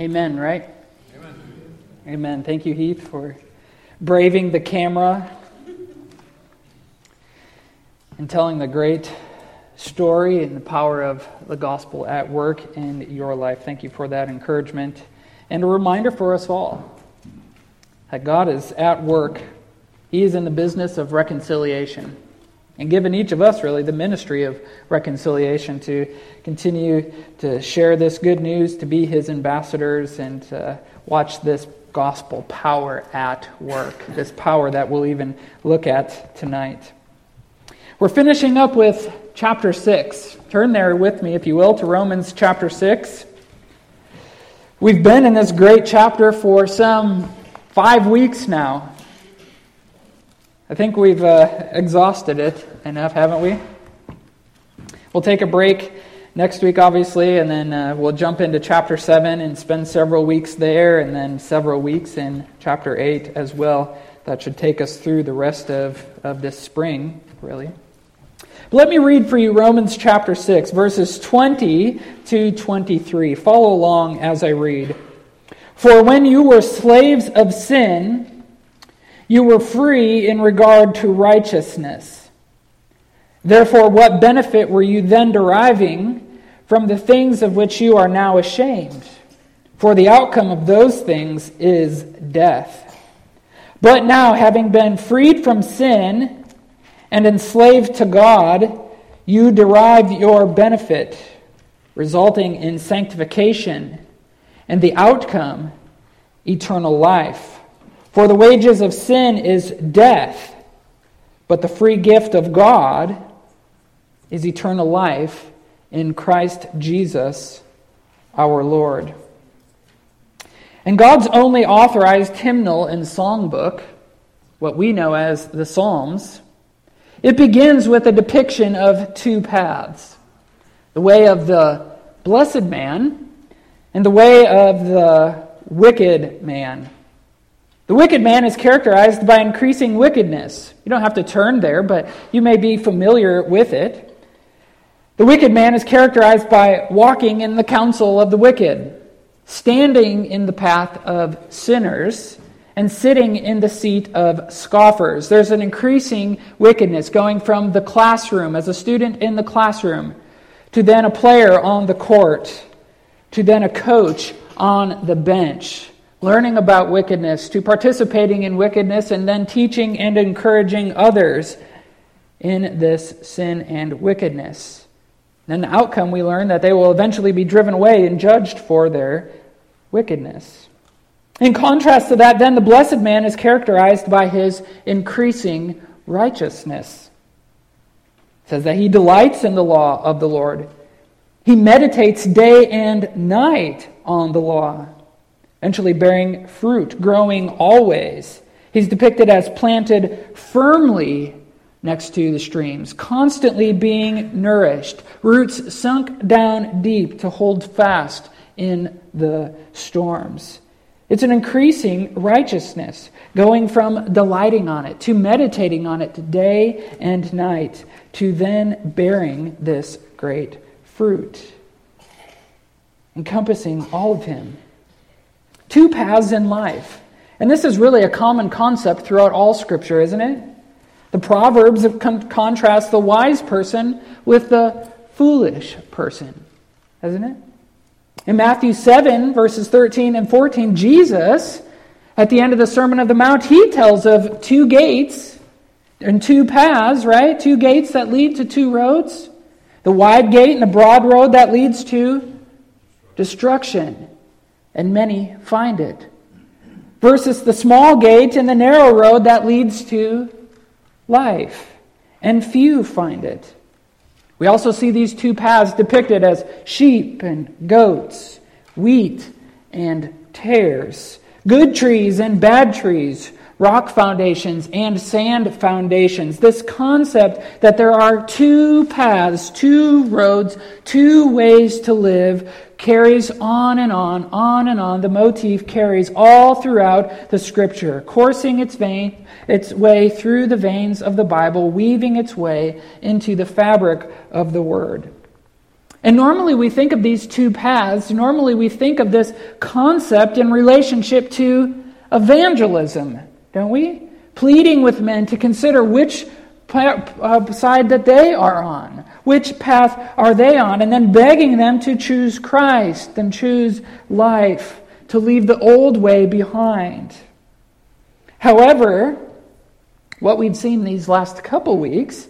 Amen, right? Amen. Amen. Thank you, Heath, for braving the camera and telling the great story and the power of the gospel at work in your life. Thank you for that encouragement and a reminder for us all that God is at work. He is in the business of reconciliation and given each of us, really, the ministry of reconciliation to continue to share this good news, to be his ambassadors, and to watch this gospel power at work, this power that we'll even look at tonight. We're finishing up with chapter 6. Turn there with me, if you will, to Romans chapter 6. We've been in this great chapter for some five weeks now. I think we've uh, exhausted it enough, haven't we? We'll take a break next week, obviously, and then uh, we'll jump into chapter 7 and spend several weeks there, and then several weeks in chapter 8 as well. That should take us through the rest of, of this spring, really. But let me read for you Romans chapter 6, verses 20 to 23. Follow along as I read. For when you were slaves of sin, you were free in regard to righteousness. Therefore, what benefit were you then deriving from the things of which you are now ashamed? For the outcome of those things is death. But now, having been freed from sin and enslaved to God, you derive your benefit, resulting in sanctification, and the outcome, eternal life. For the wages of sin is death, but the free gift of God is eternal life in Christ Jesus our Lord. And God's only authorized hymnal and songbook, what we know as the Psalms, it begins with a depiction of two paths the way of the blessed man and the way of the wicked man. The wicked man is characterized by increasing wickedness. You don't have to turn there, but you may be familiar with it. The wicked man is characterized by walking in the counsel of the wicked, standing in the path of sinners, and sitting in the seat of scoffers. There's an increasing wickedness going from the classroom, as a student in the classroom, to then a player on the court, to then a coach on the bench learning about wickedness, to participating in wickedness, and then teaching and encouraging others in this sin and wickedness. And the outcome, we learn that they will eventually be driven away and judged for their wickedness. In contrast to that, then, the blessed man is characterized by his increasing righteousness. It says that he delights in the law of the Lord. He meditates day and night on the law eventually bearing fruit, growing always. He's depicted as planted firmly next to the streams, constantly being nourished, roots sunk down deep to hold fast in the storms. It's an increasing righteousness, going from delighting on it to meditating on it day and night to then bearing this great fruit, encompassing all of Him Two paths in life. And this is really a common concept throughout all Scripture, isn't it? The Proverbs con- contrast the wise person with the foolish person, isn't it? In Matthew 7, verses 13 and 14, Jesus, at the end of the Sermon of the Mount, he tells of two gates and two paths, right? Two gates that lead to two roads. The wide gate and the broad road that leads to destruction and many find it. Versus the small gate and the narrow road that leads to life, and few find it. We also see these two paths depicted as sheep and goats, wheat and tares, good trees and bad trees, rock foundations and sand foundations. This concept that there are two paths, two roads, two ways to live carries on and on, on and on. The motif carries all throughout the scripture, coursing its vein, its way through the veins of the Bible, weaving its way into the fabric of the word. And normally we think of these two paths, normally we think of this concept in relationship to evangelism, don't we? Pleading with men to consider which uh, side that they are on, which path are they on, and then begging them to choose Christ and choose life, to leave the old way behind. However, what we've seen these last couple weeks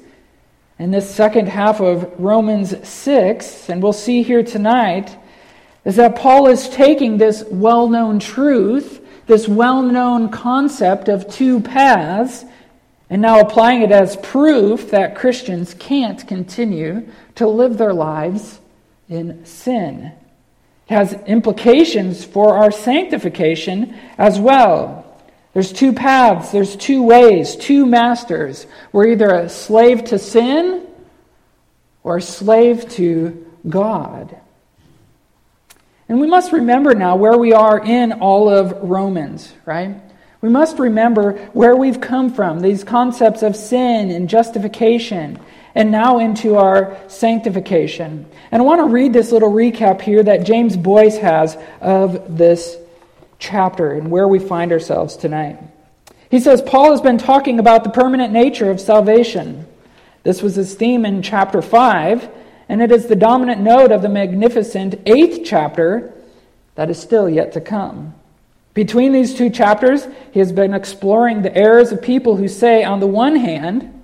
in this second half of Romans 6, and we'll see here tonight, is that Paul is taking this well known truth, this well known concept of two paths, and now applying it as proof that Christians can't continue to live their lives in sin. It has implications for our sanctification as well. There's two paths, there's two ways, two masters. We're either a slave to sin or a slave to God. And we must remember now where we are in all of Romans, right? We must remember where we've come from, these concepts of sin and justification, and now into our sanctification. And I want to read this little recap here that James Boice has of this chapter and where we find ourselves tonight. He says Paul has been talking about the permanent nature of salvation. This was his theme in chapter 5, and it is the dominant note of the magnificent eighth chapter that is still yet to come. Between these two chapters, he has been exploring the errors of people who say, on the one hand,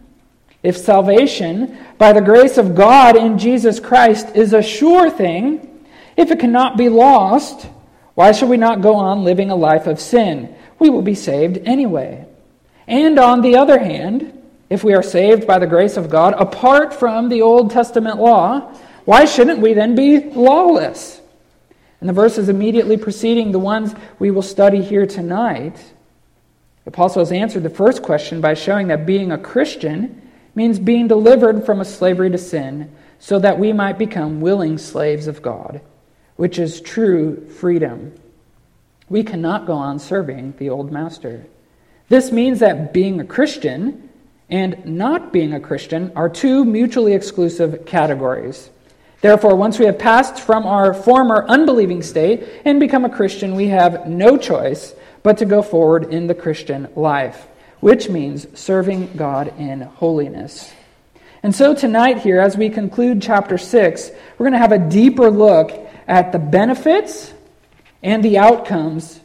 if salvation by the grace of God in Jesus Christ is a sure thing, if it cannot be lost, why should we not go on living a life of sin? We will be saved anyway. And on the other hand, if we are saved by the grace of God apart from the Old Testament law, why shouldn't we then be lawless? And the verses immediately preceding the ones we will study here tonight, the apostle has answered the first question by showing that being a Christian means being delivered from a slavery to sin so that we might become willing slaves of God which is true freedom. We cannot go on serving the old master. This means that being a Christian and not being a Christian are two mutually exclusive categories. Therefore, once we have passed from our former unbelieving state and become a Christian, we have no choice but to go forward in the Christian life, which means serving God in holiness. And so, tonight, here, as we conclude chapter 6, we're going to have a deeper look at the benefits and the outcomes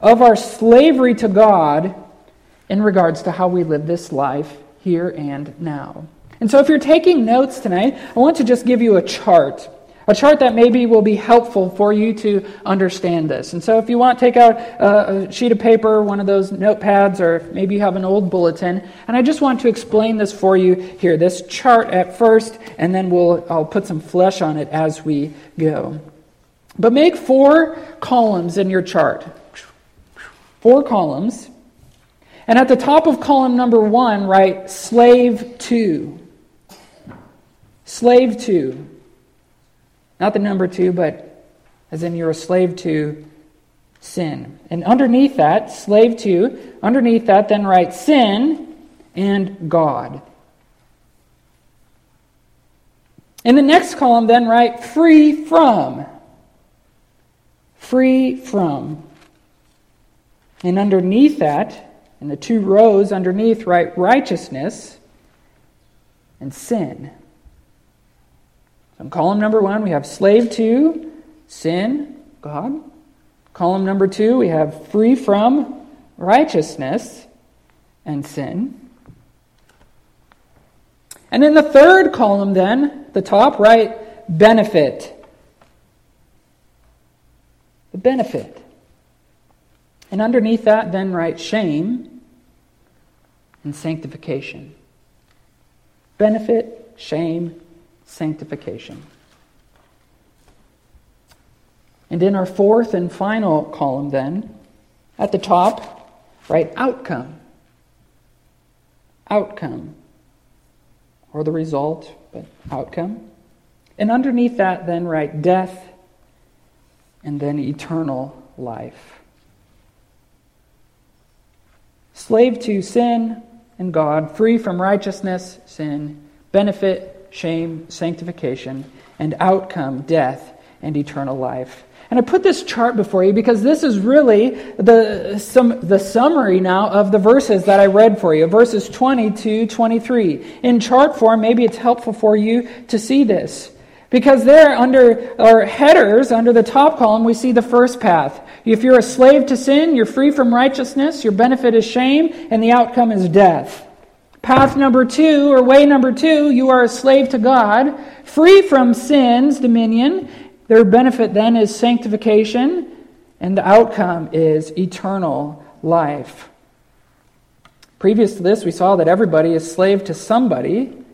of our slavery to God in regards to how we live this life here and now. And so, if you're taking notes tonight, I want to just give you a chart. A chart that maybe will be helpful for you to understand this. And so, if you want, take out a sheet of paper, one of those notepads, or maybe you have an old bulletin. And I just want to explain this for you here. This chart at first, and then we'll, I'll put some flesh on it as we go. But make four columns in your chart. Four columns. And at the top of column number one, write slave to. Slave to. Not the number two, but as in you're a slave to sin. And underneath that, slave to, underneath that, then write sin and God. In the next column, then write free from free from. And underneath that, in the two rows underneath, right, righteousness and sin. So in column number one, we have slave to, sin, God. Column number two, we have free from, righteousness and sin. And in the third column, then, the top right, benefit the benefit. And underneath that, then write shame and sanctification. Benefit, shame, sanctification. And in our fourth and final column, then, at the top, write outcome. Outcome. Or the result, but outcome. And underneath that, then, write death and then eternal life. Slave to sin and God, free from righteousness, sin, benefit, shame, sanctification, and outcome, death and eternal life. And I put this chart before you because this is really the, some, the summary now of the verses that I read for you, verses 20 to 23. In chart form, maybe it's helpful for you to see this. Because there, under our headers, under the top column, we see the first path. If you're a slave to sin, you're free from righteousness, your benefit is shame, and the outcome is death. Path number two, or way number two, you are a slave to God, free from sin's dominion. Their benefit then is sanctification, and the outcome is eternal life. Previous to this, we saw that everybody is slave to somebody.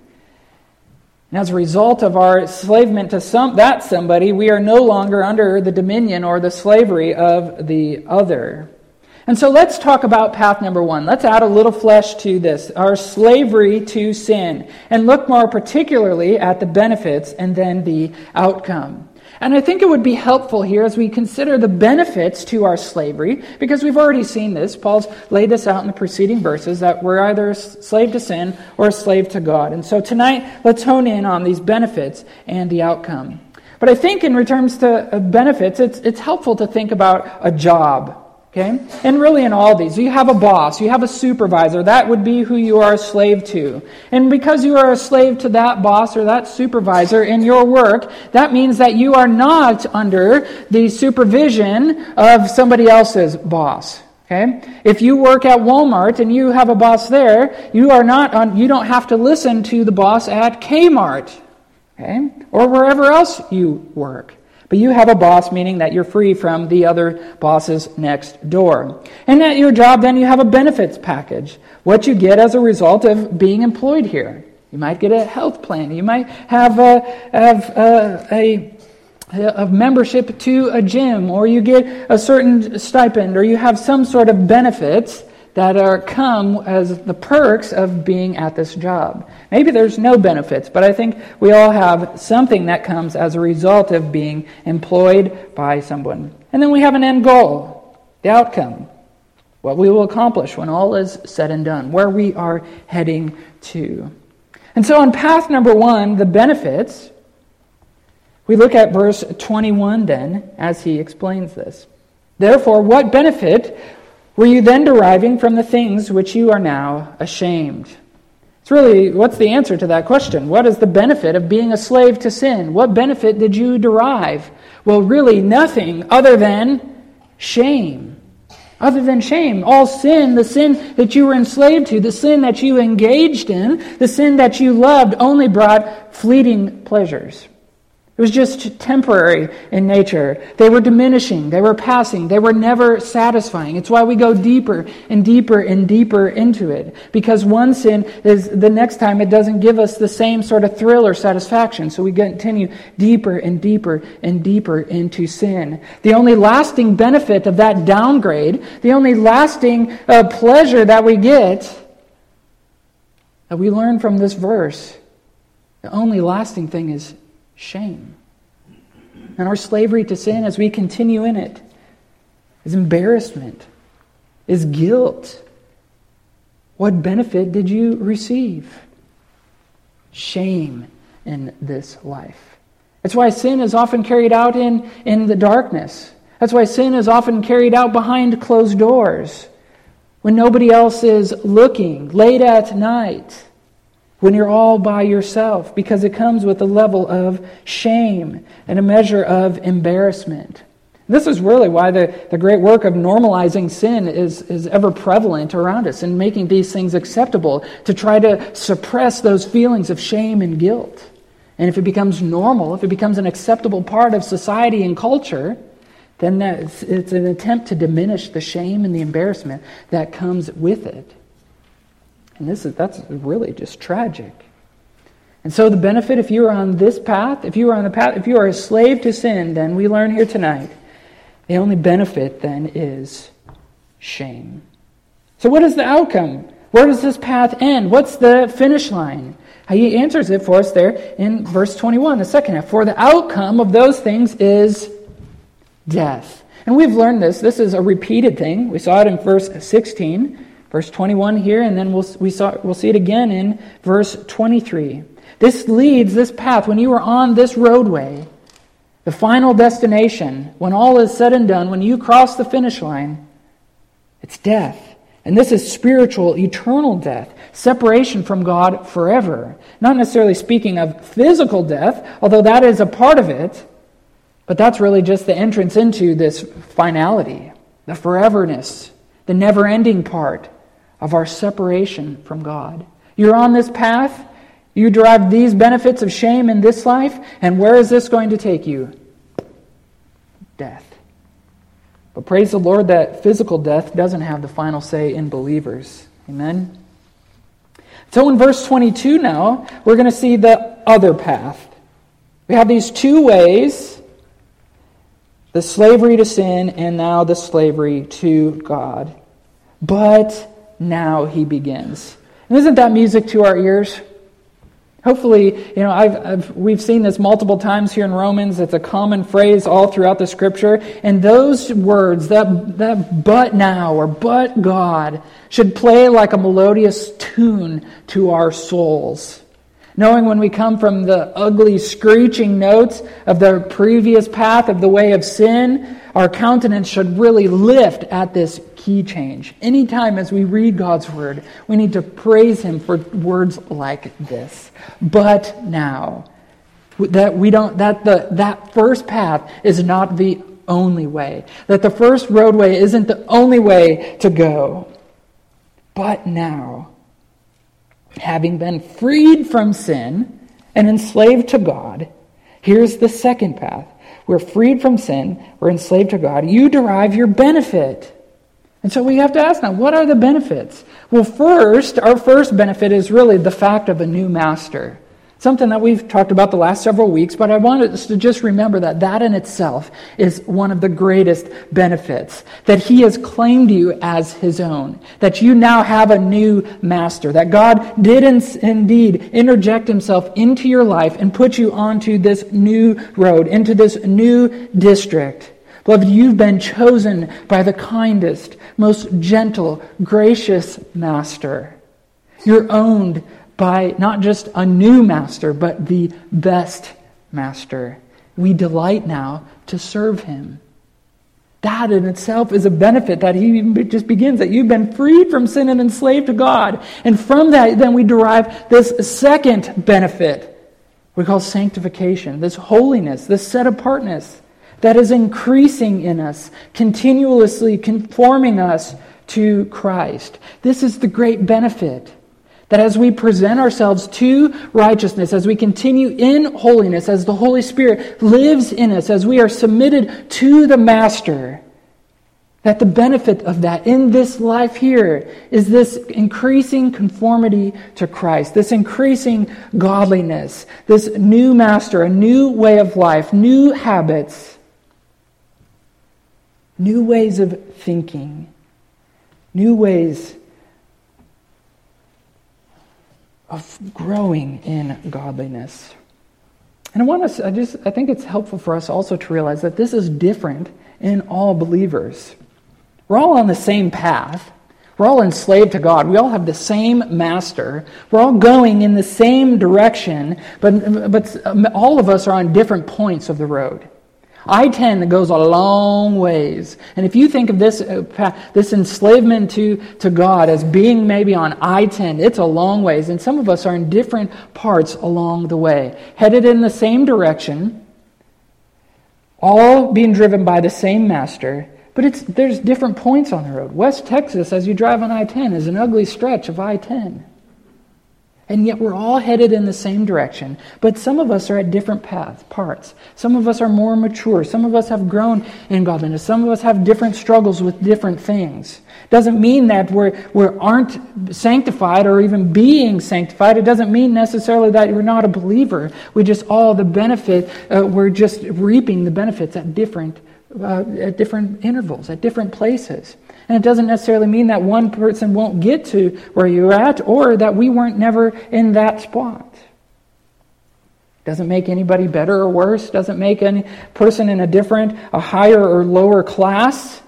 And as a result of our enslavement to some, that somebody, we are no longer under the dominion or the slavery of the other. And so let's talk about path number one. Let's add a little flesh to this our slavery to sin, and look more particularly at the benefits and then the outcome. And I think it would be helpful here as we consider the benefits to our slavery, because we've already seen this. Paul's laid this out in the preceding verses that we're either a slave to sin or a slave to God. And so tonight, let's hone in on these benefits and the outcome. But I think in terms to uh, benefits, it's, it's helpful to think about a job Okay? And really, in all these, you have a boss, you have a supervisor. That would be who you are a slave to. And because you are a slave to that boss or that supervisor in your work, that means that you are not under the supervision of somebody else's boss. Okay? If you work at Walmart and you have a boss there, you are not on, you don't have to listen to the boss at Kmart. Okay? Or wherever else you work. But you have a boss, meaning that you're free from the other bosses next door. And at your job, then you have a benefits package. What you get as a result of being employed here. You might get a health plan. You might have a, have a, a a membership to a gym, or you get a certain stipend, or you have some sort of benefits that are come as the perks of being at this job. Maybe there's no benefits, but I think we all have something that comes as a result of being employed by someone. And then we have an end goal, the outcome, what we will accomplish when all is said and done, where we are heading to. And so on path number one, the benefits, we look at verse 21 then as he explains this. Therefore, what benefit were you then deriving from the things which you are now ashamed? It's really, what's the answer to that question? What is the benefit of being a slave to sin? What benefit did you derive? Well, really, nothing other than shame. Other than shame. All sin, the sin that you were enslaved to, the sin that you engaged in, the sin that you loved, only brought fleeting pleasures. Was just temporary in nature. They were diminishing, they were passing, they were never satisfying. It's why we go deeper and deeper and deeper into it. Because one sin is the next time it doesn't give us the same sort of thrill or satisfaction. So we continue deeper and deeper and deeper into sin. The only lasting benefit of that downgrade, the only lasting uh, pleasure that we get, that we learn from this verse, the only lasting thing is shame. And our slavery to sin as we continue in it is embarrassment, is guilt. What benefit did you receive? Shame in this life. That's why sin is often carried out in, in the darkness. That's why sin is often carried out behind closed doors when nobody else is looking, late at night when you're all by yourself because it comes with a level of shame and a measure of embarrassment. This is really why the, the great work of normalizing sin is, is ever prevalent around us and making these things acceptable to try to suppress those feelings of shame and guilt. And if it becomes normal, if it becomes an acceptable part of society and culture, then it's, it's an attempt to diminish the shame and the embarrassment that comes with it. And this is, that's really just tragic. And so, the benefit, if you are on this path, if you are on the path, if you are a slave to sin, then we learn here tonight, the only benefit then is shame. So, what is the outcome? Where does this path end? What's the finish line? He answers it for us there in verse 21, the second half. For the outcome of those things is death. And we've learned this. This is a repeated thing. We saw it in verse 16. Verse 21 here, and then we'll, we saw, we'll see it again in verse 23. This leads, this path, when you are on this roadway, the final destination, when all is said and done, when you cross the finish line, it's death. And this is spiritual, eternal death, separation from God forever. Not necessarily speaking of physical death, although that is a part of it, but that's really just the entrance into this finality, the foreverness, the never ending part of our separation from God. You're on this path, you derive these benefits of shame in this life, and where is this going to take you? Death. But praise the Lord that physical death doesn't have the final say in believers. Amen. So in verse 22 now, we're going to see the other path. We have these two ways the slavery to sin and now the slavery to God. But now he begins. And isn't that music to our ears? Hopefully, you know, I've, I've, we've seen this multiple times here in Romans. It's a common phrase all throughout the scripture. And those words, that, that but now or but God, should play like a melodious tune to our souls. Knowing when we come from the ugly, screeching notes of the previous path of the way of sin, our countenance should really lift at this key change. Anytime as we read God's word, we need to praise Him for words like this. But now, that we don't that the that first path is not the only way. That the first roadway isn't the only way to go. But now, having been freed from sin and enslaved to God, here's the second path. We're freed from sin, we're enslaved to God. You derive your benefit. And so we have to ask now, what are the benefits? Well, first, our first benefit is really the fact of a new master. Something that we've talked about the last several weeks, but I want us to just remember that that in itself is one of the greatest benefits. That He has claimed you as His own. That you now have a new master. That God did indeed interject Himself into your life and put you onto this new road, into this new district. Beloved, you've been chosen by the kindest, most gentle, gracious master. You're owned by not just a new master, but the best master. We delight now to serve him. That in itself is a benefit that he just begins that you've been freed from sin and enslaved to God. And from that, then we derive this second benefit we call sanctification, this holiness, this set apartness that is increasing in us, continuously conforming us to Christ. This is the great benefit. That as we present ourselves to righteousness, as we continue in holiness, as the Holy Spirit lives in us, as we are submitted to the Master, that the benefit of that in this life here is this increasing conformity to Christ, this increasing godliness, this new master, a new way of life, new habits, new ways of thinking, new ways of growing in godliness. And I want us, I just, I think it's helpful for us also to realize that this is different in all believers. We're all on the same path. We're all enslaved to God. We all have the same master. We're all going in the same direction, but, but all of us are on different points of the road. I 10 goes a long ways. And if you think of this, uh, this enslavement to, to God as being maybe on I 10, it's a long ways. And some of us are in different parts along the way, headed in the same direction, all being driven by the same master. But it's, there's different points on the road. West Texas, as you drive on I 10, is an ugly stretch of I 10. And yet we're all headed in the same direction. But some of us are at different paths, parts. Some of us are more mature. Some of us have grown in godliness. Some of us have different struggles with different things. Doesn't mean that we're, we aren't sanctified or even being sanctified. It doesn't mean necessarily that you're not a believer. We just all the benefit, uh, we're just reaping the benefits at different, uh, at different intervals, at different places. And it doesn't necessarily mean that one person won't get to where you're at or that we weren't never in that spot. Doesn't make anybody better or worse. Doesn't make any person in a different, a higher or lower class.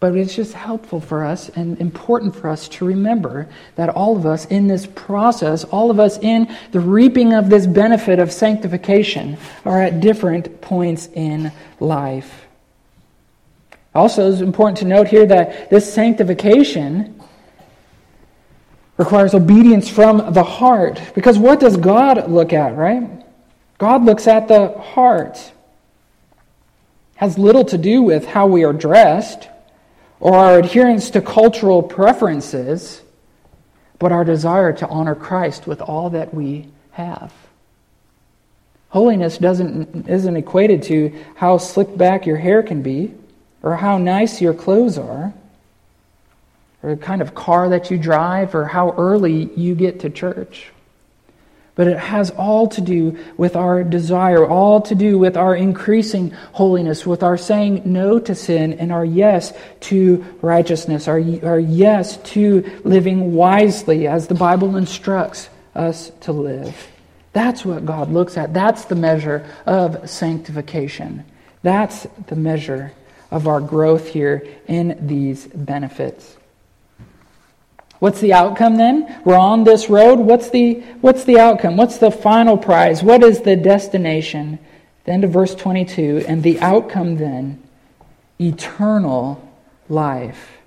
But it's just helpful for us and important for us to remember that all of us in this process, all of us in the reaping of this benefit of sanctification, are at different points in life. Also, it's important to note here that this sanctification requires obedience from the heart. Because what does God look at, right? God looks at the heart. has little to do with how we are dressed or our adherence to cultural preferences, but our desire to honor Christ with all that we have. Holiness doesn't, isn't equated to how slick back your hair can be, or how nice your clothes are, or the kind of car that you drive, or how early you get to church but it has all to do with our desire, all to do with our increasing holiness, with our saying no to sin and our yes to righteousness, our, our yes to living wisely as the Bible instructs us to live. That's what God looks at. That's the measure of sanctification. That's the measure of our growth here in these benefits. What's the outcome then? We're on this road. What's the, what's the outcome? What's the final prize? What is the destination? The end of verse 22. And the outcome then, eternal life.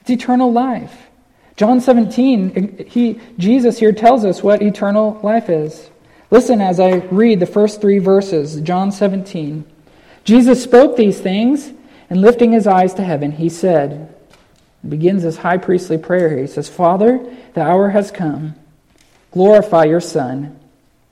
It's eternal life. John 17, he, Jesus here tells us what eternal life is. Listen as I read the first three verses, John 17. Jesus spoke these things, and lifting his eyes to heaven, he said, begins his high priestly prayer He says, Father, the hour has come. Glorify your Son,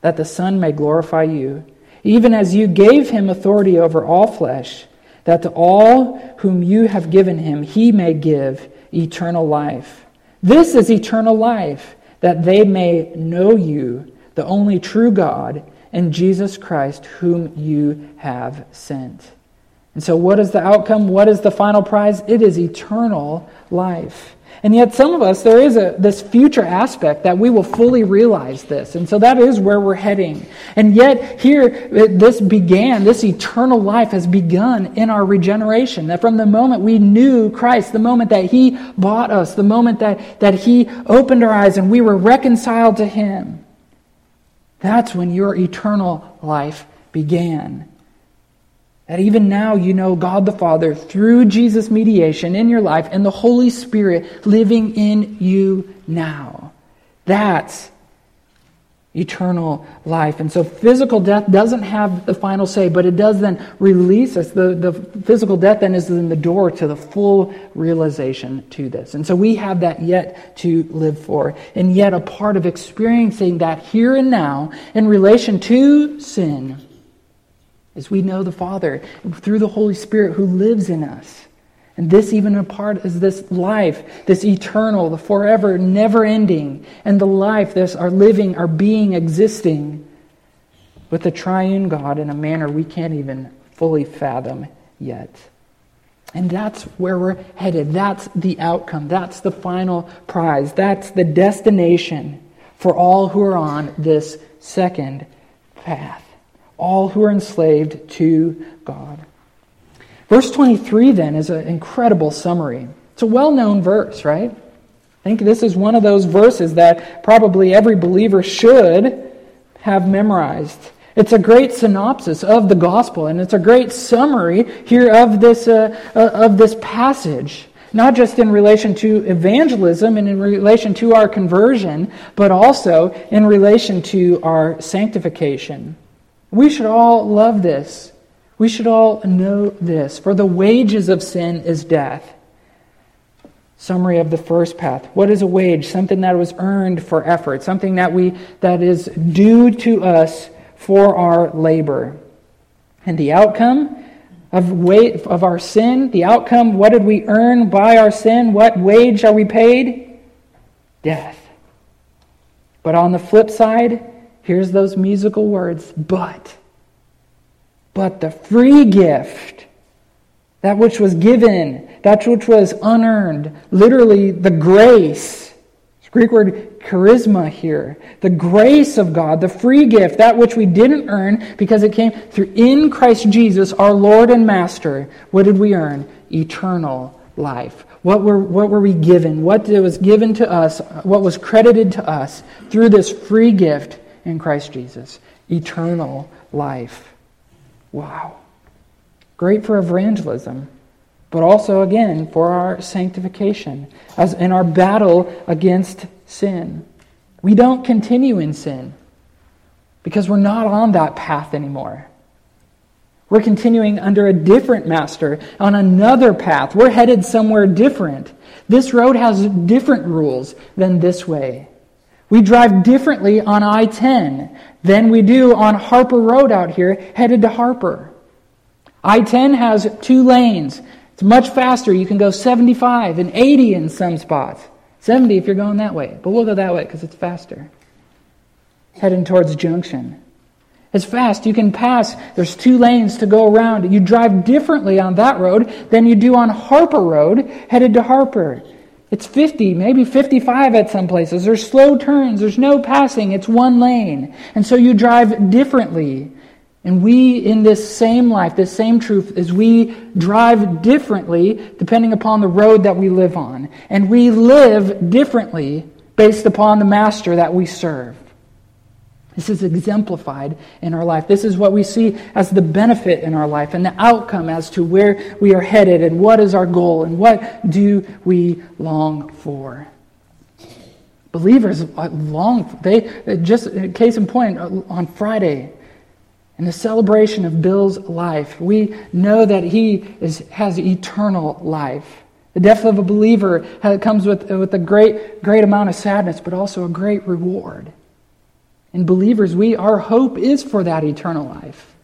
that the Son may glorify you, even as you gave him authority over all flesh, that to all whom you have given him he may give eternal life. This is eternal life, that they may know you, the only true God, and Jesus Christ, whom you have sent. And so, what is the outcome? What is the final prize? It is eternal life. And yet, some of us, there is a, this future aspect that we will fully realize this. And so that is where we're heading. And yet, here, this began, this eternal life has begun in our regeneration. That from the moment we knew Christ, the moment that He bought us, the moment that, that He opened our eyes and we were reconciled to Him, that's when your eternal life began. That even now you know God the Father through Jesus' mediation in your life and the Holy Spirit living in you now. That's eternal life. And so physical death doesn't have the final say, but it does then release us. The, the physical death then is in the door to the full realization to this. And so we have that yet to live for. And yet a part of experiencing that here and now in relation to sin as we know the Father through the Holy Spirit who lives in us. And this, even a part, is this life, this eternal, the forever, never ending, and the life, this our living, our being, existing with the triune God in a manner we can't even fully fathom yet. And that's where we're headed. That's the outcome. That's the final prize. That's the destination for all who are on this second path all who are enslaved to God. Verse 23 then is an incredible summary. It's a well known verse, right? I think this is one of those verses that probably every believer should have memorized. It's a great synopsis of the gospel, and it's a great summary here of this, uh, uh, of this passage, not just in relation to evangelism and in relation to our conversion, but also in relation to our sanctification. We should all love this. We should all know this. For the wages of sin is death. Summary of the first path. What is a wage? Something that was earned for effort, something that we that is due to us for our labor. And the outcome of weight of our sin, the outcome, what did we earn by our sin? What wage are we paid? Death. But on the flip side, Here's those musical words, but. But the free gift, that which was given, that which was unearned, literally the grace. Greek word charisma here. The grace of God, the free gift, that which we didn't earn because it came through in Christ Jesus, our Lord and Master. What did we earn? eternal life. What were, what were we given? What was given to us? What was credited to us through this free gift in Christ Jesus? Eternal life. Wow. Great for evangelism, but also, again, for our sanctification, as in our battle against sin. We don't continue in sin because we're not on that path anymore. We're continuing under a different master on another path. We're headed somewhere different. This road has different rules than this way. We drive differently on I 10 than we do on Harper Road out here, headed to Harper. I 10 has two lanes. It's much faster. You can go 75 and 80 in some spots. 70 if you're going that way. But we'll go that way because it's faster. Heading towards Junction. It's fast. You can pass. There's two lanes to go around. You drive differently on that road than you do on Harper Road, headed to Harper. It's 50, maybe 55 at some places. There's slow turns. There's no passing. It's one lane. And so you drive differently. And we, in this same life, this same truth, is we drive differently depending upon the road that we live on. And we live differently based upon the master that we serve. This is exemplified in our life. This is what we see as the benefit in our life and the outcome as to where we are headed and what is our goal and what do we long for. Believers uh, long, they uh, just, case in point, uh, on Friday, in the celebration of Bill's life, we know that he is, has eternal life. The death of a believer comes with, with a great, great amount of sadness, but also a great reward. In believers, we our hope is for that eternal life.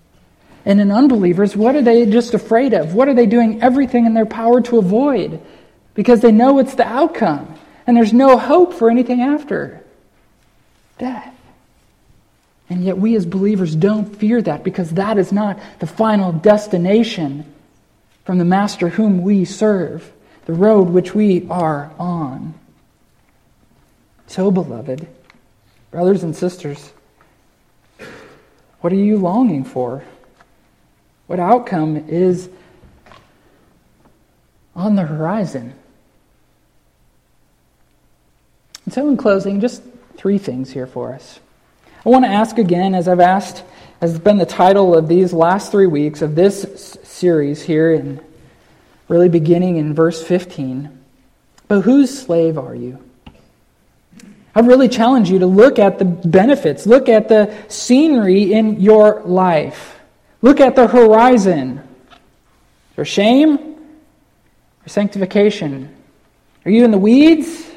And in unbelievers, what are they just afraid of? What are they doing everything in their power to avoid? Because they know it's the outcome. And there's no hope for anything after death. And yet, we as believers don't fear that because that is not the final destination from the Master whom we serve, the road which we are on. So, beloved, Brothers and sisters, what are you longing for? What outcome is on the horizon? And so, in closing, just three things here for us. I want to ask again, as I've asked, has been the title of these last three weeks of this series here, and really beginning in verse 15. But whose slave are you? I really challenge you to look at the benefits, look at the scenery in your life, look at the horizon. For shame or sanctification? Are you in the weeds?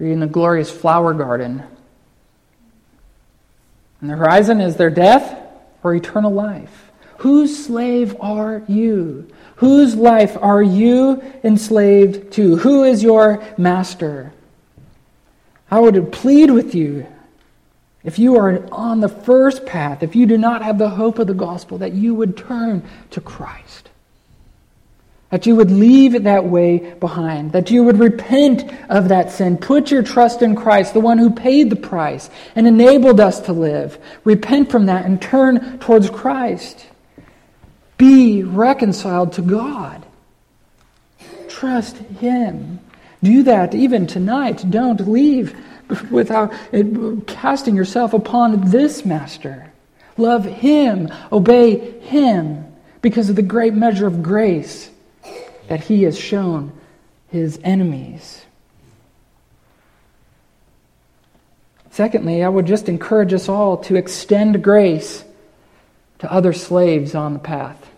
Are you in the glorious flower garden? And the horizon is their death or eternal life. Whose slave are you? Whose life are you enslaved to? Who is your master? I would plead with you, if you are on the first path, if you do not have the hope of the gospel, that you would turn to Christ. That you would leave that way behind. That you would repent of that sin. Put your trust in Christ, the one who paid the price and enabled us to live. Repent from that and turn towards Christ. Be reconciled to God. Trust Him. Do that even tonight. Don't leave without eh, casting yourself upon this master. Love him, obey him, because of the great measure of grace that he has shown his enemies. Secondly, I would just encourage us all to extend grace to other slaves on the path.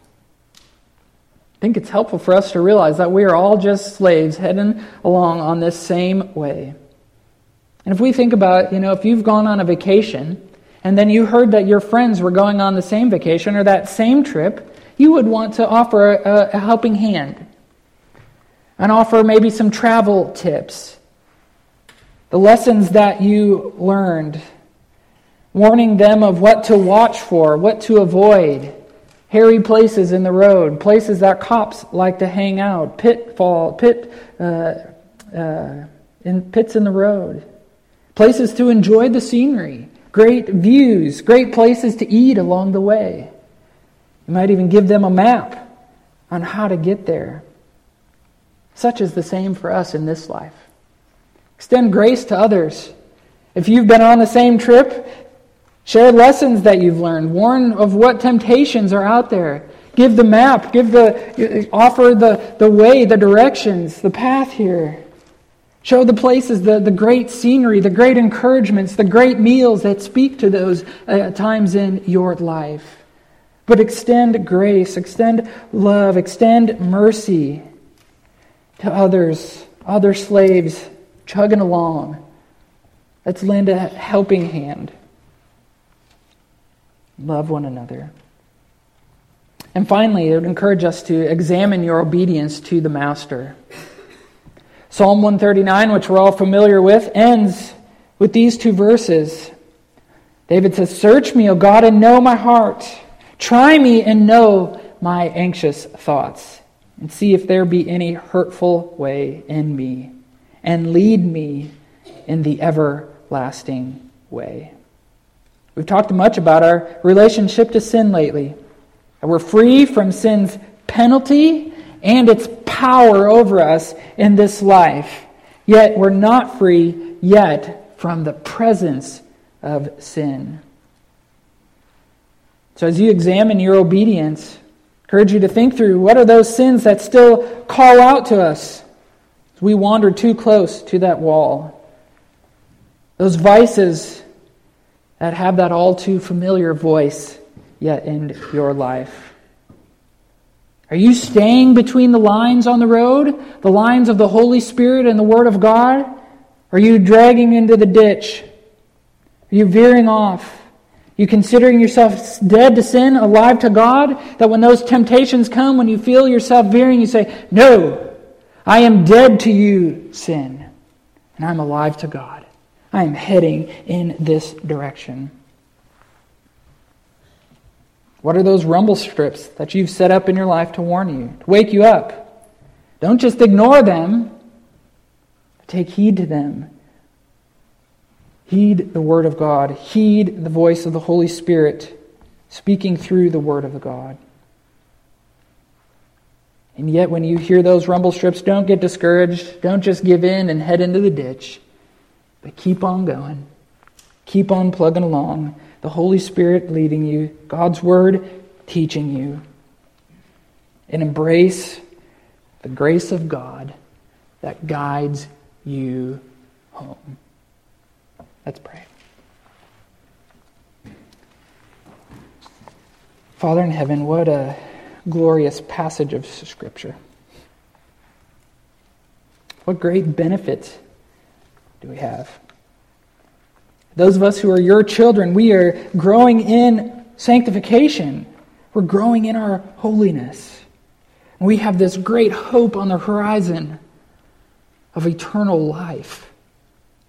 I think it's helpful for us to realize that we are all just slaves heading along on this same way. And if we think about, you know, if you've gone on a vacation and then you heard that your friends were going on the same vacation or that same trip, you would want to offer a, a helping hand and offer maybe some travel tips, the lessons that you learned, warning them of what to watch for, what to avoid hairy places in the road, places that cops like to hang out, pitfall, pit, uh, uh, in pits in the road, places to enjoy the scenery, great views, great places to eat along the way. You might even give them a map on how to get there. Such is the same for us in this life. Extend grace to others. If you've been on the same trip, share lessons that you've learned. Warn of what temptations are out there. Give the map, give the offer the, the way, the directions, the path here. Show the places, the, the great scenery, the great encouragements, the great meals that speak to those uh, times in your life. But extend grace, extend love, extend mercy to others, other slaves chugging along. Let's lend a helping hand. Love one another. And finally, it would encourage us to examine your obedience to the Master. Psalm 139, which we're all familiar with, ends with these two verses. David says, Search me, O God, and know my heart. Try me and know my anxious thoughts, and see if there be any hurtful way in me, and lead me in the everlasting way. We've talked much about our relationship to sin lately. We're free from sin's penalty and its power over us in this life. Yet we're not free yet from the presence of sin. So as you examine your obedience, I encourage you to think through what are those sins that still call out to us we wander too close to that wall. Those vices that have that all too familiar voice yet in your life. Are you staying between the lines on the road, the lines of the Holy Spirit and the Word of God? Are you dragging into the ditch? Are you veering off? Are you considering yourself dead to sin, alive to God? That when those temptations come, when you feel yourself veering, you say, No, I am dead to you, sin, and I'm alive to God. I am heading in this direction. What are those rumble strips that you've set up in your life to warn you, to wake you up? Don't just ignore them, take heed to them. Heed the Word of God, heed the voice of the Holy Spirit speaking through the Word of God. And yet, when you hear those rumble strips, don't get discouraged. Don't just give in and head into the ditch, but keep on going. Keep on plugging along the Holy Spirit leading you, God's Word teaching you. And embrace the grace of God that guides you home. Let's pray. Father in heaven, what a glorious passage of Scripture. What great benefits do we have? Those of us who are your children, we are growing in sanctification. We're growing in our holiness. And we have this great hope on the horizon of eternal life,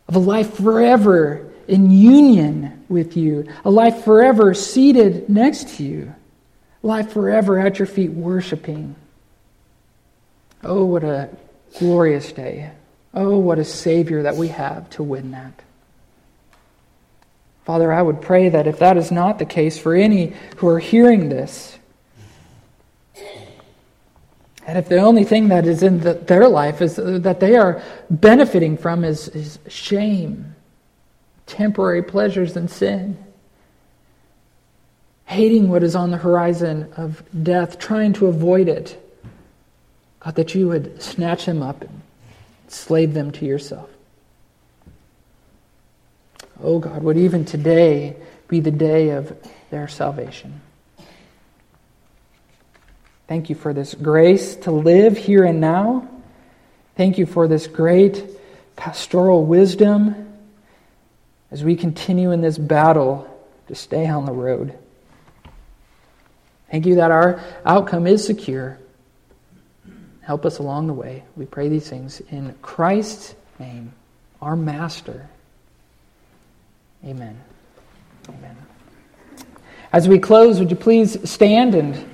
of a life forever in union with you, a life forever seated next to you, a life forever at your feet worshiping. Oh, what a glorious day. Oh, what a Savior that we have to win that. Father, I would pray that if that is not the case for any who are hearing this, and if the only thing that is in the, their life is uh, that they are benefiting from is, is shame, temporary pleasures, and sin, hating what is on the horizon of death, trying to avoid it, God, that you would snatch them up slave them to yourself. Oh God, would even today be the day of their salvation. Thank you for this grace to live here and now. Thank you for this great pastoral wisdom as we continue in this battle to stay on the road. Thank you that our outcome is secure. Help us along the way. We pray these things in Christ's name, our Master. Amen. Amen. As we close, would you please stand and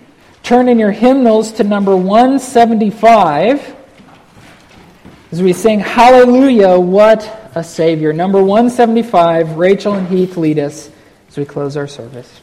turn in your hymnals to number 175 as we sing Hallelujah, what a Savior. Number 175, Rachel and Heath lead us as we close our service.